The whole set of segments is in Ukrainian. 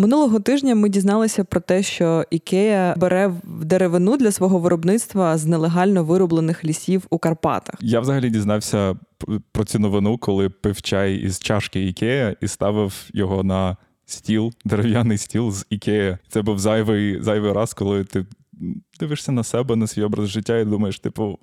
Минулого тижня ми дізналися про те, що Ікея бере деревину для свого виробництва з нелегально вироблених лісів у Карпатах. Я взагалі дізнався про цю новину, коли пив чай із чашки Ікея і ставив його на стіл, дерев'яний стіл з Ікея. Це був зайвий зайвий раз, коли ти дивишся на себе, на свій образ життя, і думаєш, типу,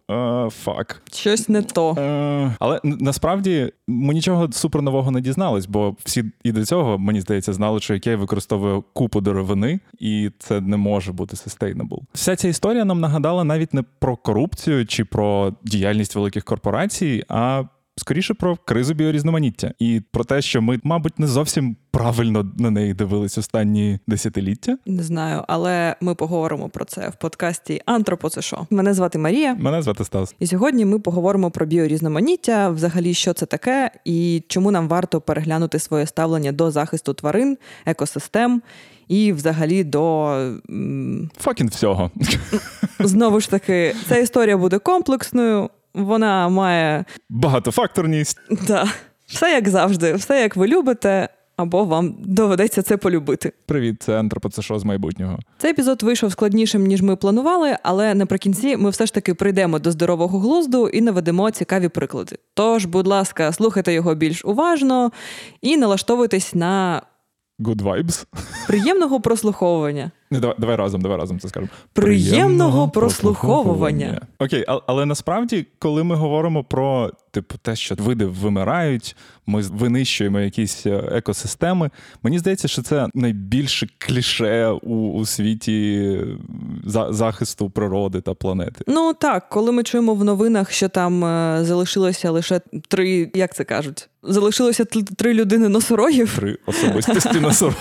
фак. Щось не то. А, але насправді ми нічого супер нового не дізнались, бо всі і до цього, мені здається, знали, що Ікея використовує купу деревини, і це не може бути sustainable. Вся ця історія нам нагадала навіть не про корупцію чи про діяльність великих корпорацій, а скоріше про кризу біорізноманіття і про те, що ми, мабуть, не зовсім правильно на неї дивились останні десятиліття. Не знаю, але ми поговоримо про це в подкасті Антропо це що. Мене звати Марія. Мене звати Стас. І сьогодні ми поговоримо про біорізноманіття, взагалі, що це таке, і чому нам варто переглянути своє ставлення до захисту тварин, екосистем. І, взагалі, до fucking всього. Знову ж таки, ця історія буде комплексною. Вона має багатофакторність. Так. Все як завжди, все як ви любите, або вам доведеться це полюбити. Привіт, це антропоцешо з майбутнього. Цей епізод вийшов складнішим, ніж ми планували, але наприкінці ми все ж таки прийдемо до здорового глузду і наведемо цікаві приклади. Тож, будь ласка, слухайте його більш уважно і налаштовуйтесь на Good vibes. приємного прослуховування. Не, давай, давай разом, давай разом це скажемо. Приємного, Приємного прослуховування. Окей, але, але насправді, коли ми говоримо про типу те, що види вимирають, ми винищуємо якісь е, екосистеми. Мені здається, що це найбільше кліше у, у світі за, захисту природи та планети. Ну так, коли ми чуємо в новинах, що там е, залишилося лише три, як це кажуть, залишилося три людини носорогів. Три особистості носорогів.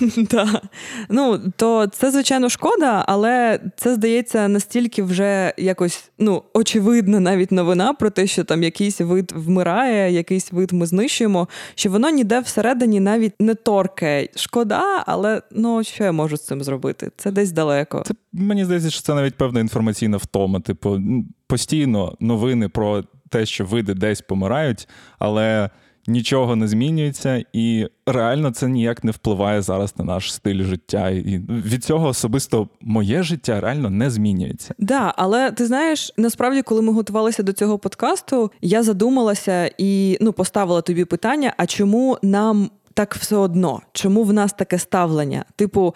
Так. Ну, то це, звичайно, шкода, але це здається настільки вже якось ну, очевидна навіть новина про те, що там якийсь вид вмирає, якийсь вид ми знищуємо, що воно ніде всередині навіть не торкає. Шкода, але ну що я можу з цим зробити? Це десь далеко. Це мені здається, що це навіть певна інформаційна втома. Типу, постійно новини про те, що види десь помирають, але нічого не змінюється, і реально це ніяк не впливає зараз на наш стиль життя. І від цього особисто моє життя реально не змінюється. Да, але ти знаєш, насправді, коли ми готувалися до цього подкасту, я задумалася і ну поставила тобі питання: а чому нам? Так все одно, чому в нас таке ставлення? Типу,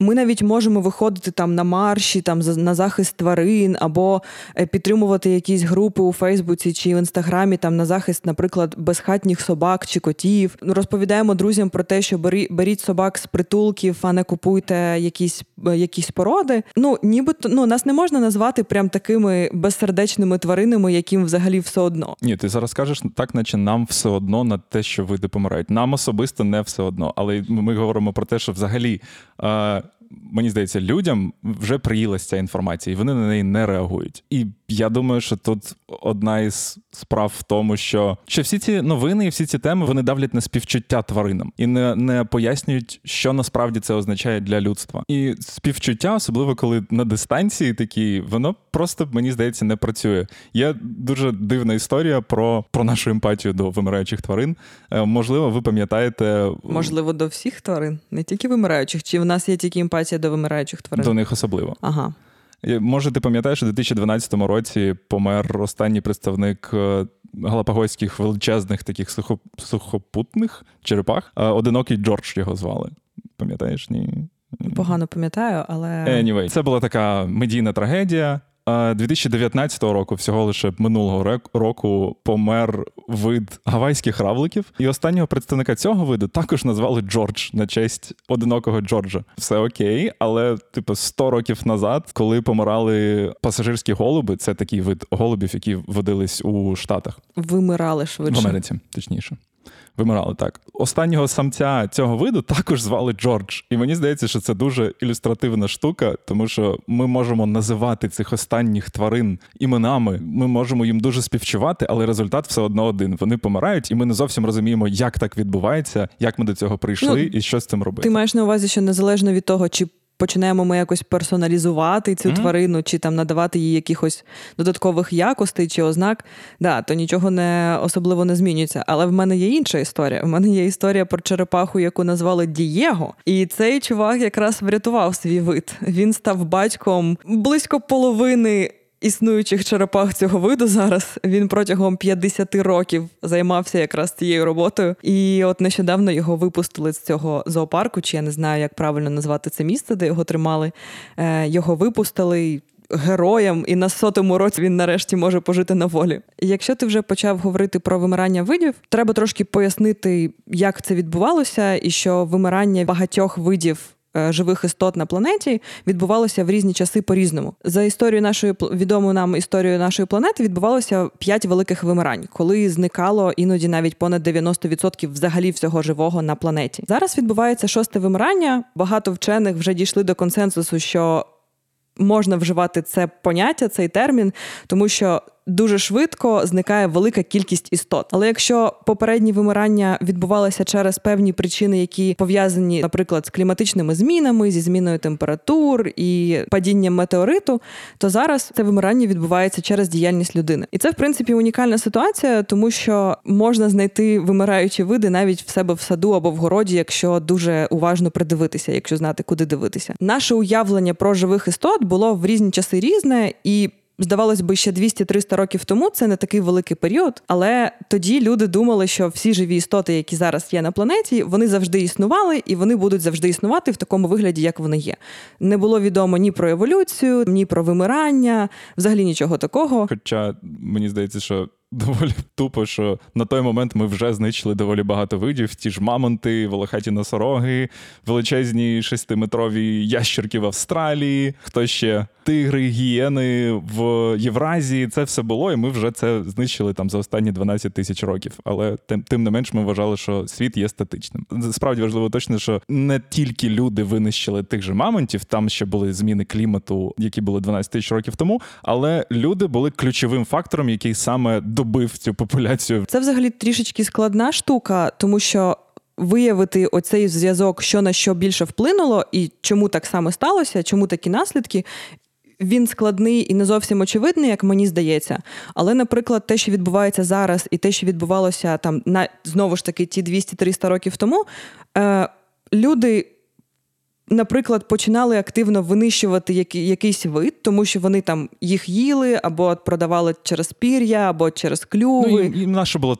ми навіть можемо виходити там на марші, там на захист тварин, або е, підтримувати якісь групи у Фейсбуці чи в інстаграмі там на захист, наприклад, безхатніх собак чи котів. Ну, розповідаємо друзям про те, що беріть собак з притулків, а не купуйте якісь е, якісь породи. Ну нібито ну нас не можна назвати прям такими безсердечними тваринами, яким взагалі все одно. Ні, ти зараз кажеш так, наче нам все одно на те, що види помирають. Нам особисто не все одно, але ми говоримо про те, що взагалі. Е, мені здається, людям вже приїлася ця інформація, і вони на неї не реагують. І я думаю, що тут одна із справ в тому, що що всі ці новини і всі ці теми вони давлять на співчуття тваринам і не не пояснюють, що насправді це означає для людства. І співчуття, особливо коли на дистанції такі, воно просто мені здається не працює. Є дуже дивна історія про про нашу емпатію до вимираючих тварин. Е, можливо, ви пам'ятаєте, можливо, до всіх тварин, не тільки вимираючих, чи в нас є тільки емпатія до вимираючих тварин? До них особливо. Ага. Може, ти пам'ятаєш, у 2012 році помер останній представник е, галапагойських величезних таких сухопутних черепах. Е, одинокий Джордж його звали. Пам'ятаєш? Ні? Погано пам'ятаю, але Anyway, це була така медійна трагедія. 2019 року, всього лише минулого року, помер вид гавайських равликів, і останнього представника цього виду також назвали Джордж на честь одинокого Джорджа. Все окей, але типу 100 років назад, коли помирали пасажирські голуби, це такий вид голубів, які водились у Штатах. Вимирали швидше в Америці, точніше вимирали так. Останнього самця цього виду також звали Джордж. І мені здається, що це дуже ілюстративна штука, тому що ми можемо називати цих останніх тварин іменами. Ми можемо їм дуже співчувати, але результат все одно один. Вони помирають, і ми не зовсім розуміємо, як так відбувається, як ми до цього прийшли ну, і що з цим робити. Ти маєш на увазі, що незалежно від того, чи починаємо ми якось персоналізувати цю mm-hmm. тварину, чи там надавати їй якихось додаткових якостей чи ознак, да, то нічого не особливо не змінюється. Але в мене є інша історія. В мене є історія про черепаху, яку назвали Дієго. І цей чувак якраз врятував свій вид. Він став батьком близько половини існуючих черепах цього виду зараз. Він протягом 50 років займався якраз цією роботою. І от нещодавно його випустили з цього зоопарку, чи я не знаю, як правильно назвати це місце, де його тримали. Е, його випустили. Героям, і на сотому році він нарешті може пожити на волі. Якщо ти вже почав говорити про вимирання видів, треба трошки пояснити, як це відбувалося, і що вимирання багатьох видів живих істот на планеті відбувалося в різні часи по-різному. За історією нашої відому нам історію нашої планети відбувалося п'ять великих вимирань, коли зникало іноді навіть понад 90% взагалі всього живого на планеті. Зараз відбувається шосте вимирання. Багато вчених вже дійшли до консенсусу, що можна вживати це поняття, цей термін, тому що дуже швидко зникає велика кількість істот. Але якщо попередні вимирання відбувалися через певні причини, які пов'язані, наприклад, з кліматичними змінами, зі зміною температур і падінням метеориту, то зараз це вимирання відбувається через діяльність людини. І це, в принципі, унікальна ситуація, тому що можна знайти вимираючі види навіть в себе в саду або в городі, якщо дуже уважно придивитися, якщо знати, куди дивитися. Наше уявлення про живих істот було в різні часи різне і. Здавалось би, ще 200-300 років тому це не такий великий період, але тоді люди думали, що всі живі істоти, які зараз є на планеті, вони завжди існували і вони будуть завжди існувати в такому вигляді, як вони є. Не було відомо ні про еволюцію, ні про вимирання, взагалі нічого такого. Хоча мені здається, що доволі тупо, що на той момент ми вже знищили доволі багато видів: ті ж мамонти, волохаті носороги, величезні шестиметрові ящерки в Австралії, хто ще тигри, гієни в Євразії. Це все було, і ми вже це знищили там за останні 12 тисяч років. Але тим, тим не менш, ми вважали, що світ є статичним. Справді важливо точно, що не тільки люди винищили тих же мамонтів, там ще були зміни клімату, які були 12 тисяч років тому, але люди були ключовим фактором, який саме добив цю популяцію. Це взагалі трішечки складна штука, тому що. Виявити оцей зв'язок, що на що більше вплинуло, і чому так саме сталося, чому такі наслідки, він складний і не зовсім очевидний, як мені здається. Але, наприклад, те, що відбувається зараз, і те, що відбувалося там на знову ж таки ті 200-300 років тому, е, люди наприклад, починали активно винищувати який, якийсь вид, тому що вони там їх їли або продавали через пір'я, або через клюви. Ну, і, і наше було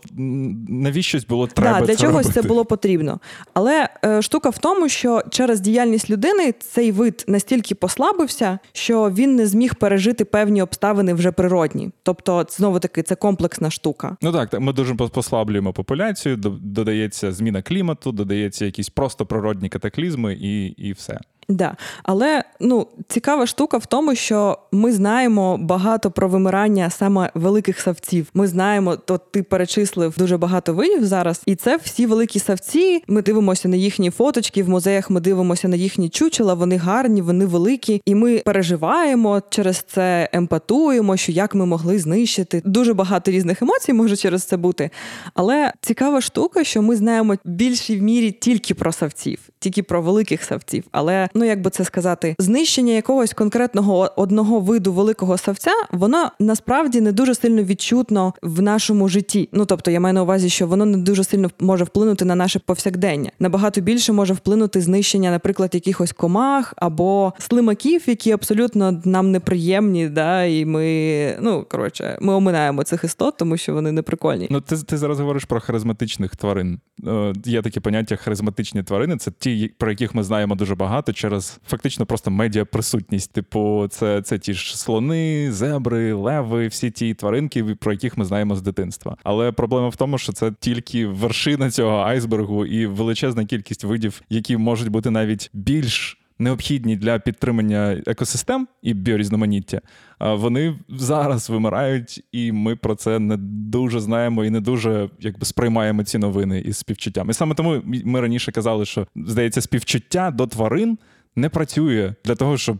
навіщось було треба. Да, Для це чогось робити. це було потрібно. Але е, штука в тому, що через діяльність людини цей вид настільки послабився, що він не зміг пережити певні обставини вже природні. Тобто, знову таки, це комплексна штука. Ну так, ми дуже послаблюємо популяцію, додається зміна клімату, додається якісь просто природні катаклізми і, і все. Да. Але ну, цікава штука в тому, що ми знаємо багато про вимирання саме великих савців. Ми знаємо, то ти перечислив дуже багато видів зараз, і це всі великі савці. Ми дивимося на їхні фоточки в музеях. Ми дивимося на їхні чучела. Вони гарні, вони великі, і ми переживаємо через це, емпатуємо, що як ми могли знищити. Дуже багато різних емоцій може через це бути. Але цікава штука, що ми знаємо більшій в мірі тільки про савців, тільки про великих савців. Але ну як би це сказати, знищення якогось конкретного одного виду великого савця, воно насправді не дуже сильно відчутно в нашому житті. Ну тобто, я маю на увазі, що воно не дуже сильно може вплинути на наше повсякдення. Набагато більше може вплинути знищення, наприклад, якихось комах або слимаків, які абсолютно нам неприємні. Да, І ми ну коротше, ми оминаємо цих істот, тому що вони неприкольні. Ну ти ти зараз говориш про харизматичних тварин. Е, Є таке поняття харизматичні тварини. Це ті, про яких ми знаємо дуже багато через фактично просто медіаприсутність. Типу, це це ті ж слони, зебри, леви, всі ті тваринки, про яких ми знаємо з дитинства. Але проблема в тому, що це тільки вершина цього айсбергу і величезна кількість видів, які можуть бути навіть більш. Необхідні для підтримання екосистем і біорізноманіття, вони зараз вимирають, і ми про це не дуже знаємо і не дуже якби сприймаємо ці новини із співчуттям. І саме тому ми раніше казали, що здається, співчуття до тварин не працює для того, щоб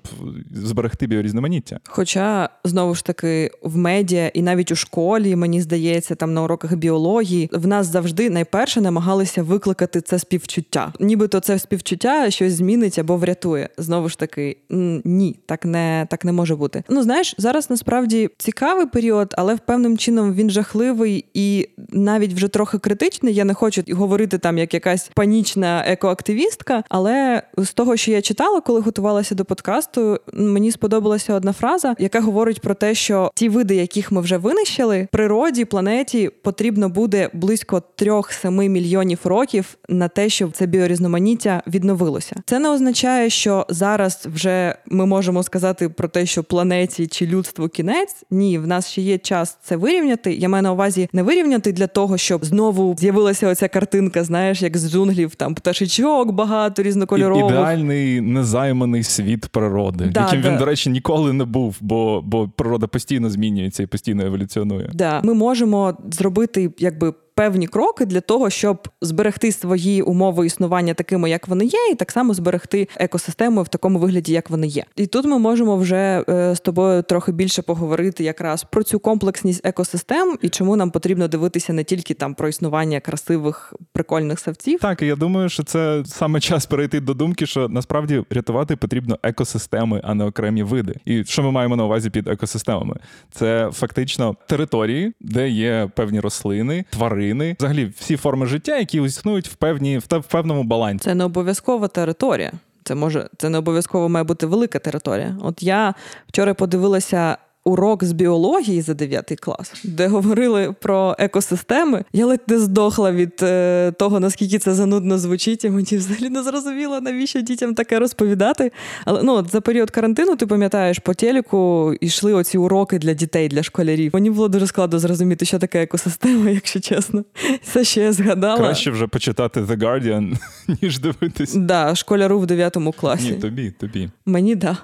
зберегти біорізноманіття. Хоча знову ж таки в медіа і навіть у школі, мені здається, там на уроках біології в нас завжди найперше намагалися викликати це співчуття. Нібито це співчуття щось змінить або врятує. Знову ж таки, ні, так не так не може бути. Ну знаєш, зараз насправді цікавий період, але в певним чином він жахливий і навіть вже трохи критичний. Я не хочу говорити там як якась панічна екоактивістка, але з того, що я читала, коли готувалася до подкасту, мені сподобалася одна фраза, яка говорить про те, що ті види, яких ми вже винищили, природі, планеті потрібно буде близько 3-7 мільйонів років на те, щоб це біорізноманіття відновилося. Це не означає, що зараз вже ми можемо сказати про те, що планеті чи людству кінець. Ні, в нас ще є час це вирівняти. Я маю на увазі не вирівняти для того, щоб знову з'явилася оця картинка, знаєш, як з джунглів, там пташечок багато різнокольорових. Ідеальний незайманий світ природи, да, яким да. він, до речі, ніколи не був, бо бо природа постійно змінюється і постійно еволюціонує. Да, ми можемо зробити якби певні кроки для того, щоб зберегти свої умови існування такими, як вони є, і так само зберегти екосистему в такому вигляді, як вони є. І тут ми можемо вже е, з тобою трохи більше поговорити якраз про цю комплексність екосистем і чому нам потрібно дивитися не тільки там про існування красивих прикольних савців. Так, я думаю, що це саме час перейти до думки, що насправді рятувати потрібно екосистеми, а не окремі види. І що ми маємо на увазі під екосистемами? Це фактично території, де є певні рослини, тварини тварини, взагалі всі форми життя, які існують в певні в певному балансі. Це не обов'язкова територія. Це може це не обов'язково має бути велика територія. От я вчора подивилася урок з біології за 9 клас, де говорили про екосистеми. Я ледь не здохла від е, того, наскільки це занудно звучить. і Мені взагалі не зрозуміло, навіщо дітям таке розповідати. Але ну от за період карантину, ти пам'ятаєш, по телеку йшли оці уроки для дітей, для школярів. Мені було дуже складно зрозуміти, що таке екосистема, якщо чесно. Це ще я згадала. Краще вже почитати The Guardian, ніж дивитись. Да, школяру в 9 класі. Ні, тобі, тобі. Мені да.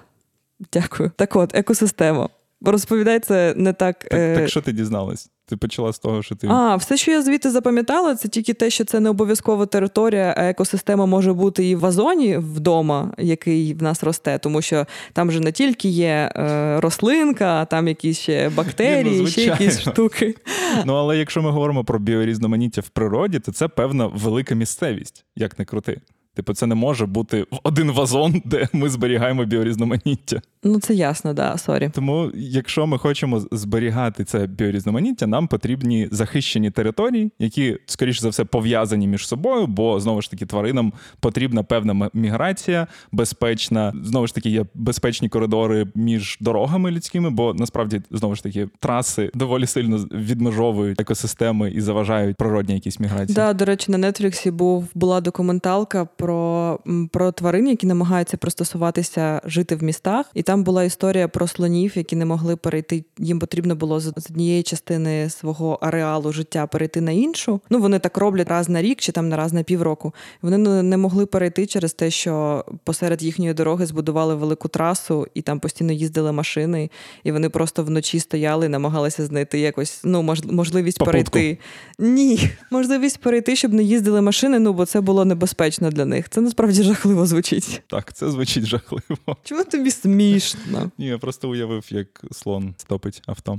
Дякую. Так от, екосистема. Розповідай це не так. Так, е... так що ти дізналась? Ти почала з того, що ти. А, все, що я звідти запам'ятала, це тільки те, що це не обов'язкова територія, а екосистема може бути і в вазоні вдома, який в нас росте, тому що там же не тільки є е, рослинка, а там якісь ще бактерії, ну, ще якісь штуки. Ну, але якщо ми говоримо про біорізноманіття в природі, то це певна велика місцевість, як не крути. Типу, це не може бути в один вазон, де ми зберігаємо біорізноманіття. Ну це ясно, да, sorry. Тому, якщо ми хочемо зберігати це біорізноманіття, нам потрібні захищені території, які, скоріш за все, пов'язані між собою, бо знову ж таки тваринам потрібна певна міграція, безпечна. Знову ж таки, є безпечні коридори між дорогами людськими, бо насправді знову ж таки траси доволі сильно відмежовують екосистеми і заважають природні якісь міграції. Да, до речі, на Нетфліксі був була документалка про, про тварин, які намагаються пристосуватися жити в містах. І там була історія про слонів, які не могли перейти. Їм потрібно було з однієї частини свого ареалу життя перейти на іншу. Ну вони так роблять раз на рік чи там на раз на півроку. Вони не могли перейти через те, що посеред їхньої дороги збудували велику трасу, і там постійно їздили машини, і вони просто вночі стояли, і намагалися знайти якось ну можливість Попутку. перейти. Ні, можливість перейти, щоб не їздили машини. Ну бо це було небезпечно для них. Це насправді жахливо звучить. Так, це звучить жахливо. Чому тобі смішно? Ні, я просто уявив, як слон стопить авто.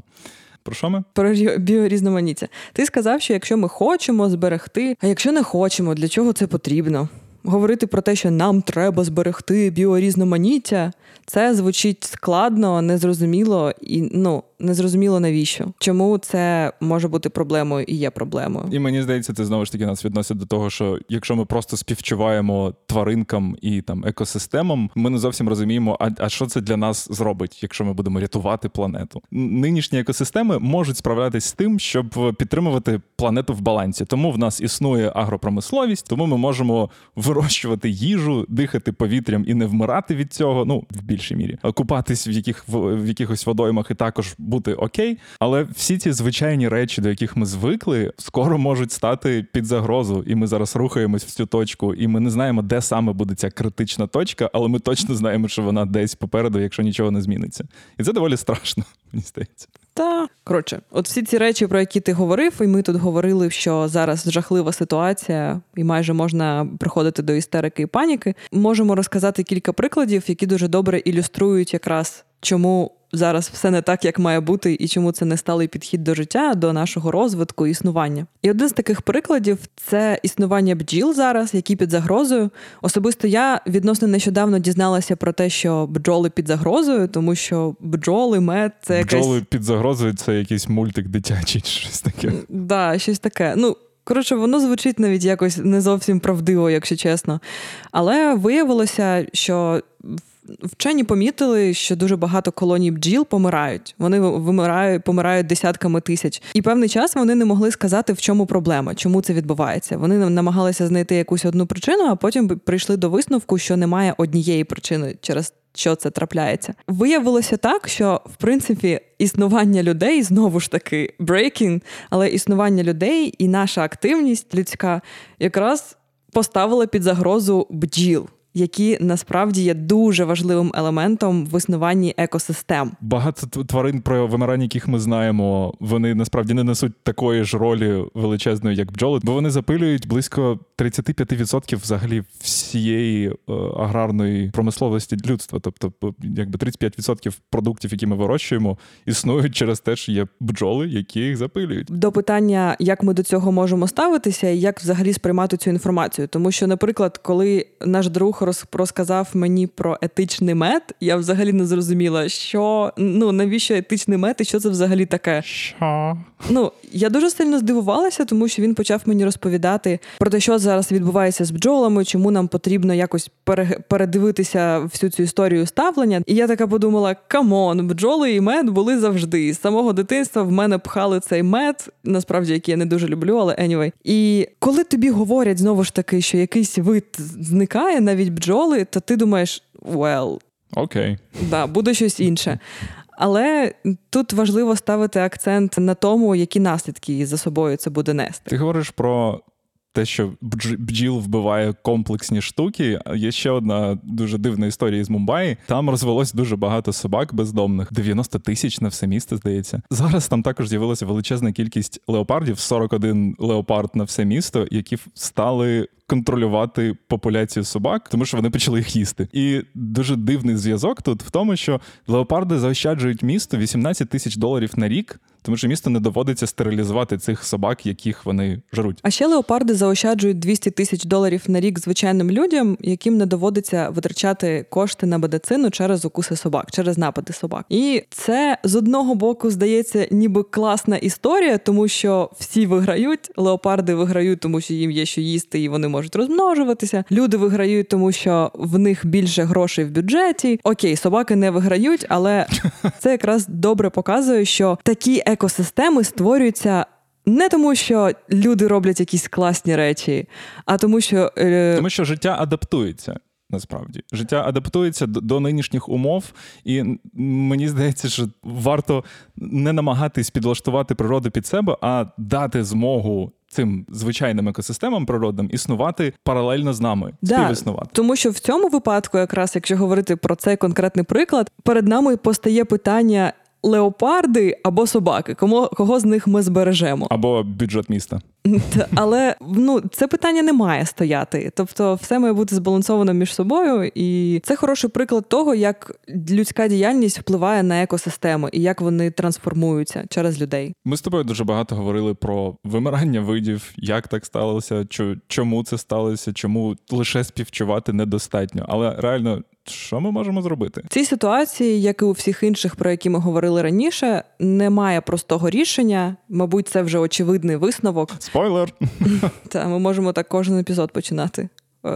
Про що ми? Про біорізноманіття. Ти сказав, що якщо ми хочемо зберегти, а якщо не хочемо, для чого це потрібно? Говорити про те, що нам треба зберегти біорізноманіття, це звучить складно, незрозуміло і ну незрозуміло навіщо. Чому це може бути проблемою і є проблемою? І мені здається, це знову ж таки нас відносить до того, що якщо ми просто співчуваємо тваринкам і там екосистемам, ми не зовсім розуміємо, а, а що це для нас зробить, якщо ми будемо рятувати планету. Нинішні екосистеми можуть справлятися з тим, щоб підтримувати планету в балансі. Тому в нас існує агропромисловість, тому ми можемо вирощувати їжу, дихати повітрям і не вмирати від цього. Ну в більшій мірі купатись в яких в, в якихось водоймах і також бути окей. Але всі ці звичайні речі, до яких ми звикли, скоро можуть стати під загрозу, і ми зараз рухаємось в цю точку, і ми не знаємо, де саме буде ця критична точка, але ми точно знаємо, що вона десь попереду, якщо нічого не зміниться. І це доволі страшно, мені здається. Та коротше, от всі ці речі, про які ти говорив, і ми тут говорили, що зараз жахлива ситуація, і майже можна приходити до істерики і паніки. Можемо розказати кілька прикладів, які дуже добре ілюструють якраз чому зараз все не так, як має бути, і чому це не сталий підхід до життя, до нашого розвитку, існування. І один з таких прикладів це існування бджіл зараз, які під загрозою. Особисто я відносно нещодавно дізналася про те, що бджоли під загрозою, тому що бджоли, мед це якась... Бджоли під загрозою це якийсь мультик дитячий, щось таке. Да, щось таке. Ну. Коротше, воно звучить навіть якось не зовсім правдиво, якщо чесно. Але виявилося, що вчені помітили, що дуже багато колоній бджіл помирають. Вони вимирають, помирають десятками тисяч. І певний час вони не могли сказати, в чому проблема, чому це відбувається. Вони намагалися знайти якусь одну причину, а потім прийшли до висновку, що немає однієї причини через. Що це трапляється, виявилося так, що в принципі існування людей знову ж таки breaking, але існування людей і наша активність людська якраз поставила під загрозу бджіл які насправді є дуже важливим елементом в існуванні екосистем. Багато тварин, про вимирання, яких ми знаємо, вони насправді не несуть такої ж ролі величезної, як бджоли, бо вони запилюють близько 35% взагалі всієї е, аграрної промисловості людства. Тобто, якби 35% продуктів, які ми вирощуємо, існують через те, що є бджоли, які їх запилюють. До питання, як ми до цього можемо ставитися, і як взагалі сприймати цю інформацію, тому що, наприклад, коли наш друг розказав мені про етичний мед, я взагалі не зрозуміла, що ну навіщо етичний мед і що це взагалі таке. Що? Ну я дуже сильно здивувалася, тому що він почав мені розповідати про те, що зараз відбувається з бджолами, чому нам потрібно якось передивитися всю цю історію ставлення. І я така подумала: come on, бджоли і мед були завжди. З самого дитинства в мене пхали цей мед, насправді який я не дуже люблю, але anyway. І коли тобі говорять знову ж таки, що якийсь вид зникає, навіть бджоли, то ти думаєш, well, okay, okay. да, буде щось інше. Але тут важливо ставити акцент на тому, які наслідки за собою це буде нести. Ти говориш про те, що бджіл вбиває комплексні штуки. Є ще одна дуже дивна історія з Мумбаї. Там розвелось дуже багато собак бездомних, 90 тисяч на все місто, здається. Зараз там також з'явилася величезна кількість леопардів, 41 леопард на все місто, які стали. Контролювати популяцію собак, тому що вони почали їх їсти. І дуже дивний зв'язок тут в тому, що леопарди заощаджують місто 18 тисяч доларів на рік тому що місто не доводиться стерилізувати цих собак, яких вони жруть. А ще леопарди заощаджують 200 тисяч доларів на рік звичайним людям, яким не доводиться витрачати кошти на медицину через укуси собак, через напади собак. І це з одного боку здається, ніби класна історія, тому що всі виграють. Леопарди виграють, тому що їм є що їсти, і вони можуть розмножуватися. Люди виграють, тому що в них більше грошей в бюджеті. Окей, собаки не виграють, але це якраз добре показує, що такі екосистеми створюються. Не тому, що люди роблять якісь класні речі, а тому, що е... тому, що життя адаптується. Насправді життя адаптується до, нинішніх умов, і мені здається, що варто не намагатись підлаштувати природу під себе, а дати змогу цим звичайним екосистемам природним існувати паралельно з нами, да, співіснувати. Тому що в цьому випадку, якраз якщо говорити про цей конкретний приклад, перед нами постає питання, леопарди або собаки. Кому кого з них ми збережемо? Або бюджет міста. Але ну це питання не має стояти. Тобто, все має бути збалансовано між собою, і це хороший приклад того, як людська діяльність впливає на екосистеми і як вони трансформуються через людей. Ми з тобою дуже багато говорили про вимирання видів, як так сталося, чому це сталося, чому лише співчувати недостатньо. Але реально що ми можемо зробити? В цій ситуації, як і у всіх інших, про які ми говорили раніше, немає простого рішення. Мабуть, це вже очевидний висновок. Спойлер! Та ми можемо так кожен епізод починати. Е,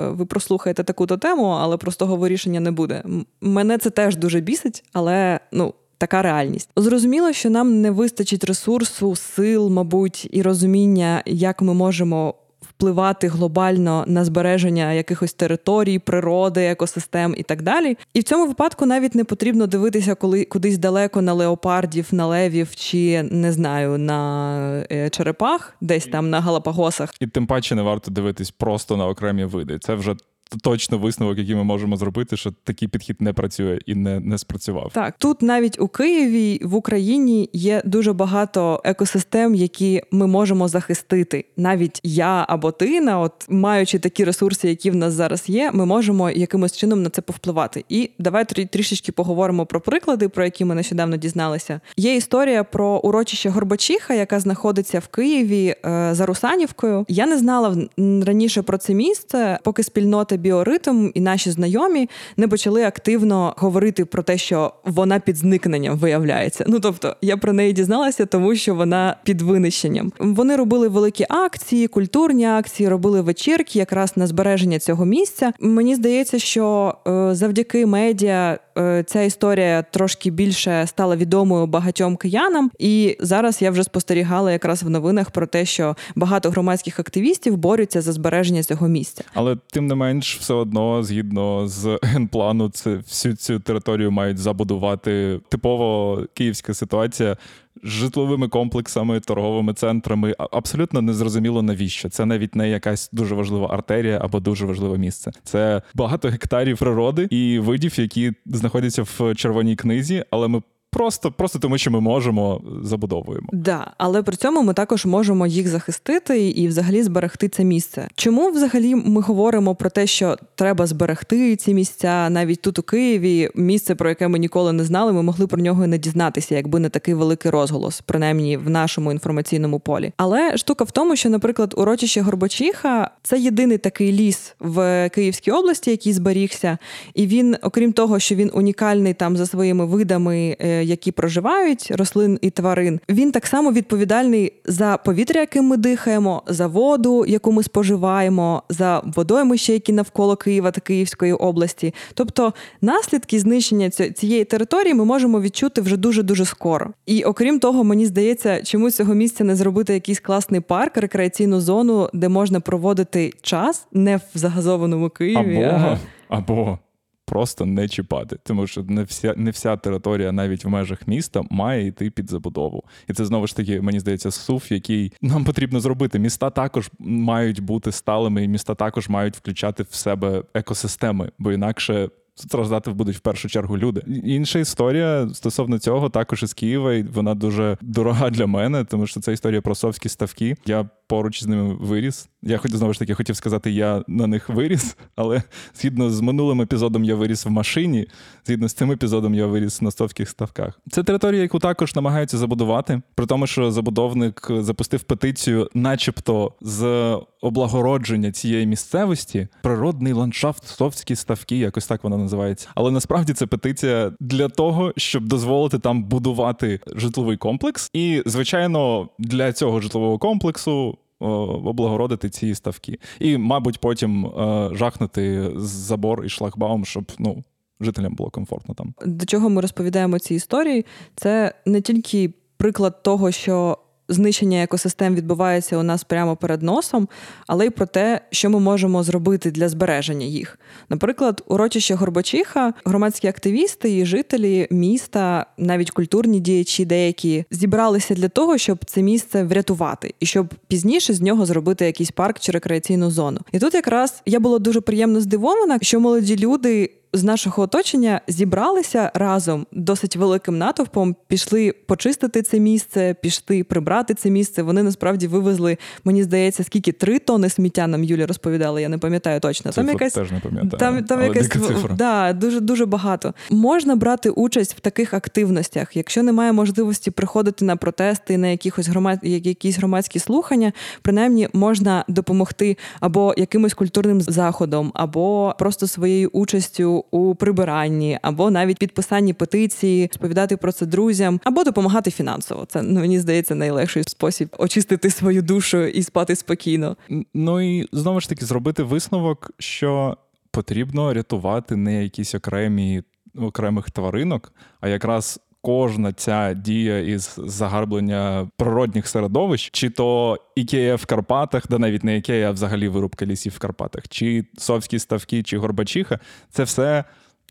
ви прослухаєте таку-то тему, але простого вирішення не буде. Мене це теж дуже бісить, але ну. Така реальність. Зрозуміло, що нам не вистачить ресурсу, сил, мабуть, і розуміння, як ми можемо впливати глобально на збереження якихось територій, природи, екосистем і так далі. І в цьому випадку навіть не потрібно дивитися, коли кудись далеко на леопардів, на левів чи не знаю на е, черепах, десь там на Галапагосах. І тим паче не варто дивитись просто на окремі види. Це вже точно висновок, який ми можемо зробити, що такий підхід не працює і не не спрацював. Так тут навіть у Києві в Україні є дуже багато екосистем, які ми можемо захистити. Навіть я або ти, на от маючи такі ресурси, які в нас зараз є, ми можемо якимось чином на це повпливати. І давай трішечки поговоримо про приклади, про які ми нещодавно дізналися. Є історія про урочище Горбачиха, яка знаходиться в Києві е, за Русанівкою. Я не знала раніше про це місце, поки спільнота біоритм, і наші знайомі не почали активно говорити про те, що вона під зникненням виявляється. Ну тобто я про неї дізналася, тому що вона під винищенням. Вони робили великі акції, культурні акції, робили вечірки якраз на збереження цього місця. Мені здається, що е, завдяки медіа ця історія трошки більше стала відомою багатьом киянам, і зараз я вже спостерігала якраз в новинах про те, що багато громадських активістів борються за збереження цього місця. Але тим не менш, все одно, згідно з генплану, це всю цю територію мають забудувати. Типово київська ситуація житловими комплексами, торговими центрами. Абсолютно незрозуміло навіщо. Це навіть не якась дуже важлива артерія або дуже важливе місце. Це багато гектарів природи і видів, які знаходяться в червоній книзі, але ми Просто просто тому, що ми можемо забудовуємо. Да, але при цьому ми також можемо їх захистити і взагалі зберегти це місце. Чому взагалі ми говоримо про те, що треба зберегти ці місця навіть тут у Києві, місце, про яке ми ніколи не знали, ми могли про нього і не дізнатися, якби не такий великий розголос, принаймні в нашому інформаційному полі. Але штука в тому, що, наприклад, урочище Горбачиха це єдиний такий ліс в Київській області, який зберігся, і він, окрім того, що він унікальний там за своїми видами. Які проживають рослин і тварин, він так само відповідальний за повітря, яким ми дихаємо, за воду, яку ми споживаємо, за водоймища, які навколо Києва та Київської області. Тобто наслідки знищення цієї території ми можемо відчути вже дуже дуже скоро. І окрім того, мені здається, чому цього місця не зробити якийсь класний парк, рекреаційну зону, де можна проводити час не в загазованому Києві. Або, а... або просто не чіпати, тому що не вся не вся територія, навіть в межах міста, має йти під забудову. І це знову ж таки, мені здається, суф, який нам потрібно зробити. Міста також мають бути сталими, і міста також мають включати в себе екосистеми, бо інакше. Страждати будуть в першу чергу люди. Інша історія стосовно цього також із Києва, і вона дуже дорога для мене, тому що це історія про совські ставки. Я поруч з ними виріс. Я хоч знову ж таки хотів сказати, я на них виріс, але згідно з минулим епізодом я виріс в машині. Згідно з цим епізодом я виріс на стовських ставках. Це територія, яку також намагаються забудувати, при тому, що забудовник запустив петицію, начебто, з облагородження цієї місцевості, природний ландшафт, стовські ставки, якось так вона називається. Але насправді це петиція для того, щоб дозволити там будувати житловий комплекс. І, звичайно, для цього житлового комплексу облагородити ці ставки. І, мабуть, потім е, жахнути забор і шлагбаум, щоб ну. Жителям було комфортно там. До чого ми розповідаємо ці історії? Це не тільки приклад того, що знищення екосистем відбувається у нас прямо перед носом, але й про те, що ми можемо зробити для збереження їх. Наприклад, урочище Горбачиха, громадські активісти і жителі міста, навіть культурні діячі, деякі зібралися для того, щоб це місце врятувати, і щоб пізніше з нього зробити якийсь парк чи рекреаційну зону. І тут якраз я була дуже приємно здивована, що молоді люди з нашого оточення зібралися разом досить великим натовпом, пішли почистити це місце, пішли прибрати це місце. Вони насправді вивезли, мені здається, скільки три тони сміття нам Юлі розповідали. Я не пам'ятаю точно. Там якась теж не пам'ятаю. Там там але якась. Да, дуже дуже багато. Можна брати участь в таких активностях, якщо немає можливості приходити на протести, на якихось громад якісь громадські слухання, принаймні можна допомогти або якимось культурним заходом, або просто своєю участю у прибиранні, або навіть підписанні петиції, розповідати про це друзям, або допомагати фінансово. Це ну, мені здається найлегший спосіб очистити свою душу і спати спокійно. Ну і знову ж таки зробити висновок, що потрібно рятувати не якісь окремі окремих тваринок, а якраз кожна ця дія із загарблення природних середовищ, чи то ікея в Карпатах, да навіть не ікея, а взагалі вирубка лісів в Карпатах, чи совські ставки, чи Горбачиха, це все.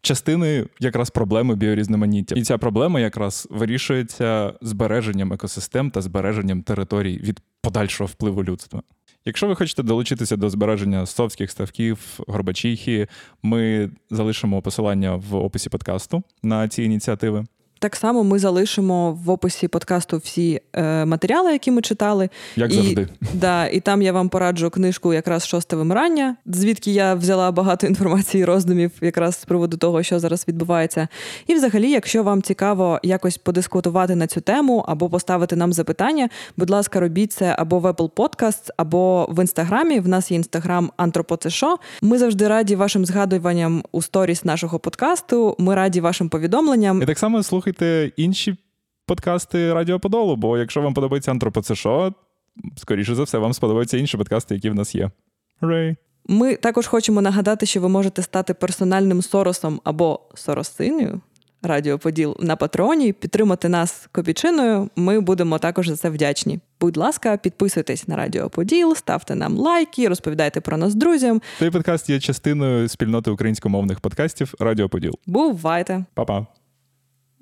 Частини якраз проблеми біорізноманіття, і ця проблема якраз вирішується збереженням екосистем та збереженням територій від подальшого впливу людства. Якщо ви хочете долучитися до збереження совських ставків, Горбачихи, ми залишимо посилання в описі подкасту на ці ініціативи. Так само ми залишимо в описі подкасту всі е, матеріали, які ми читали. Як і, завжди. Да, і там я вам пораджу книжку якраз шосте вимирання, звідки я взяла багато інформації і роздумів якраз з приводу того, що зараз відбувається. І взагалі, якщо вам цікаво якось подискутувати на цю тему або поставити нам запитання, будь ласка, робіть це або в Apple Podcasts, або в інстаграмі. В нас є інстаграм Антропоцешо. Ми завжди раді вашим згадуванням у сторіс нашого подкасту. Ми раді вашим повідомленням. І так само слухайте інші подкасти Радіо Подолу, бо якщо вам подобається антропоцешо, скоріше за все, вам сподобаються інші подкасти, які в нас є. Hooray! Ми також хочемо нагадати, що ви можете стати персональним соросом або соросиною Радіо Поділ на патроні, підтримати нас копійчиною. Ми будемо також за це вдячні. Будь ласка, підписуйтесь на Радіо Поділ, ставте нам лайки, розповідайте про нас друзям. Цей подкаст є частиною спільноти українськомовних подкастів Радіо Поділ. Бувайте! Па-па!